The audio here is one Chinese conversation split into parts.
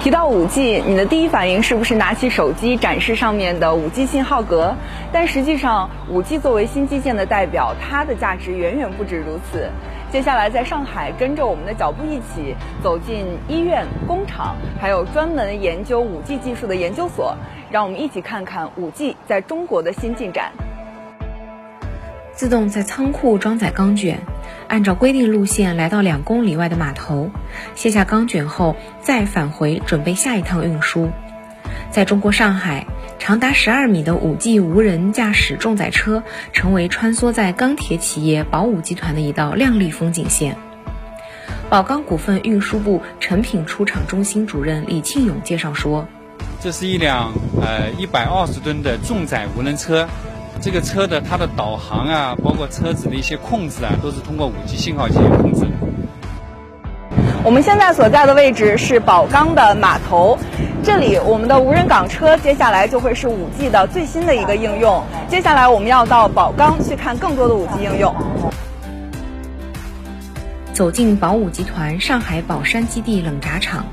提到五 G，你的第一反应是不是拿起手机展示上面的五 G 信号格？但实际上，五 G 作为新基建的代表，它的价值远远不止如此。接下来，在上海，跟着我们的脚步一起走进医院、工厂，还有专门研究五 G 技术的研究所，让我们一起看看五 G 在中国的新进展。自动在仓库装载钢卷，按照规定路线来到两公里外的码头，卸下钢卷后再返回准备下一趟运输。在中国上海，长达十二米的五 G 无人驾驶重载车成为穿梭在钢铁企业宝武集团的一道亮丽风景线。宝钢股份运输部成品出厂中心主任李庆勇介绍说：“这是一辆呃一百二十吨的重载无人车。”这个车的它的导航啊，包括车子的一些控制啊，都是通过五 G 信号进行控制的。我们现在所在的位置是宝钢的码头，这里我们的无人港车接下来就会是五 G 的最新的一个应用。接下来我们要到宝钢去看更多的五 G 应用。走进宝武集团上海宝山基地冷轧厂，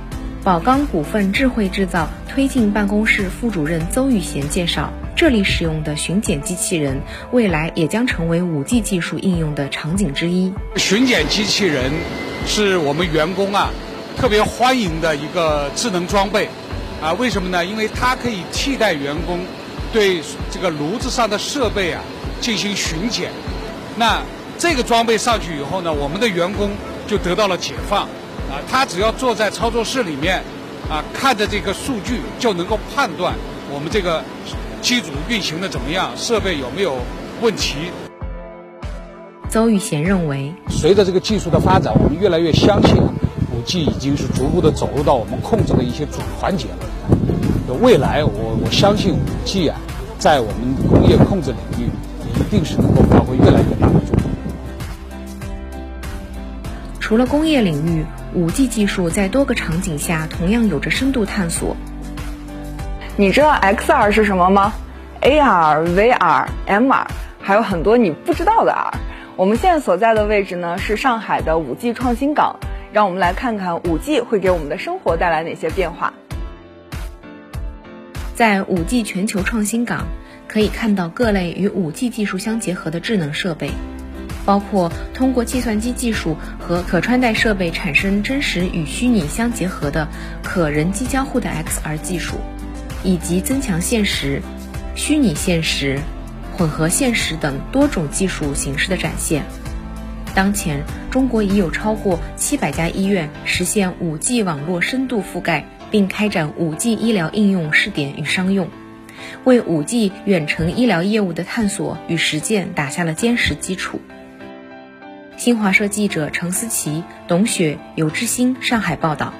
宝钢股份智慧制造推进办公室副主任邹宇贤介绍。这里使用的巡检机器人，未来也将成为五 G 技术应用的场景之一。巡检机器人是我们员工啊特别欢迎的一个智能装备啊，为什么呢？因为它可以替代员工对这个炉子上的设备啊进行巡检。那这个装备上去以后呢，我们的员工就得到了解放啊，他只要坐在操作室里面啊，看着这个数据就能够判断我们这个。机组运行的怎么样？设备有没有问题？邹玉贤认为，随着这个技术的发展，我们越来越相信五 G 已经是逐步的走入到我们控制的一些主环节了。未来，我我相信五 G 啊，在我们工业控制领域，一定是能够发挥越来越大的作用。除了工业领域，五 G 技术在多个场景下同样有着深度探索。你知道 XR 是什么吗？AR、VR、MR，还有很多你不知道的 R。我们现在所在的位置呢是上海的五 G 创新港，让我们来看看五 G 会给我们的生活带来哪些变化。在五 G 全球创新港，可以看到各类与五 G 技术相结合的智能设备，包括通过计算机技术和可穿戴设备产生真实与虚拟相结合的可人机交互的 XR 技术。以及增强现实、虚拟现实、混合现实等多种技术形式的展现。当前，中国已有超过七百家医院实现 5G 网络深度覆盖，并开展 5G 医疗应用试点与商用，为 5G 远程医疗业务的探索与实践打下了坚实基础。新华社记者程思琪、董雪、尤志新上海报道。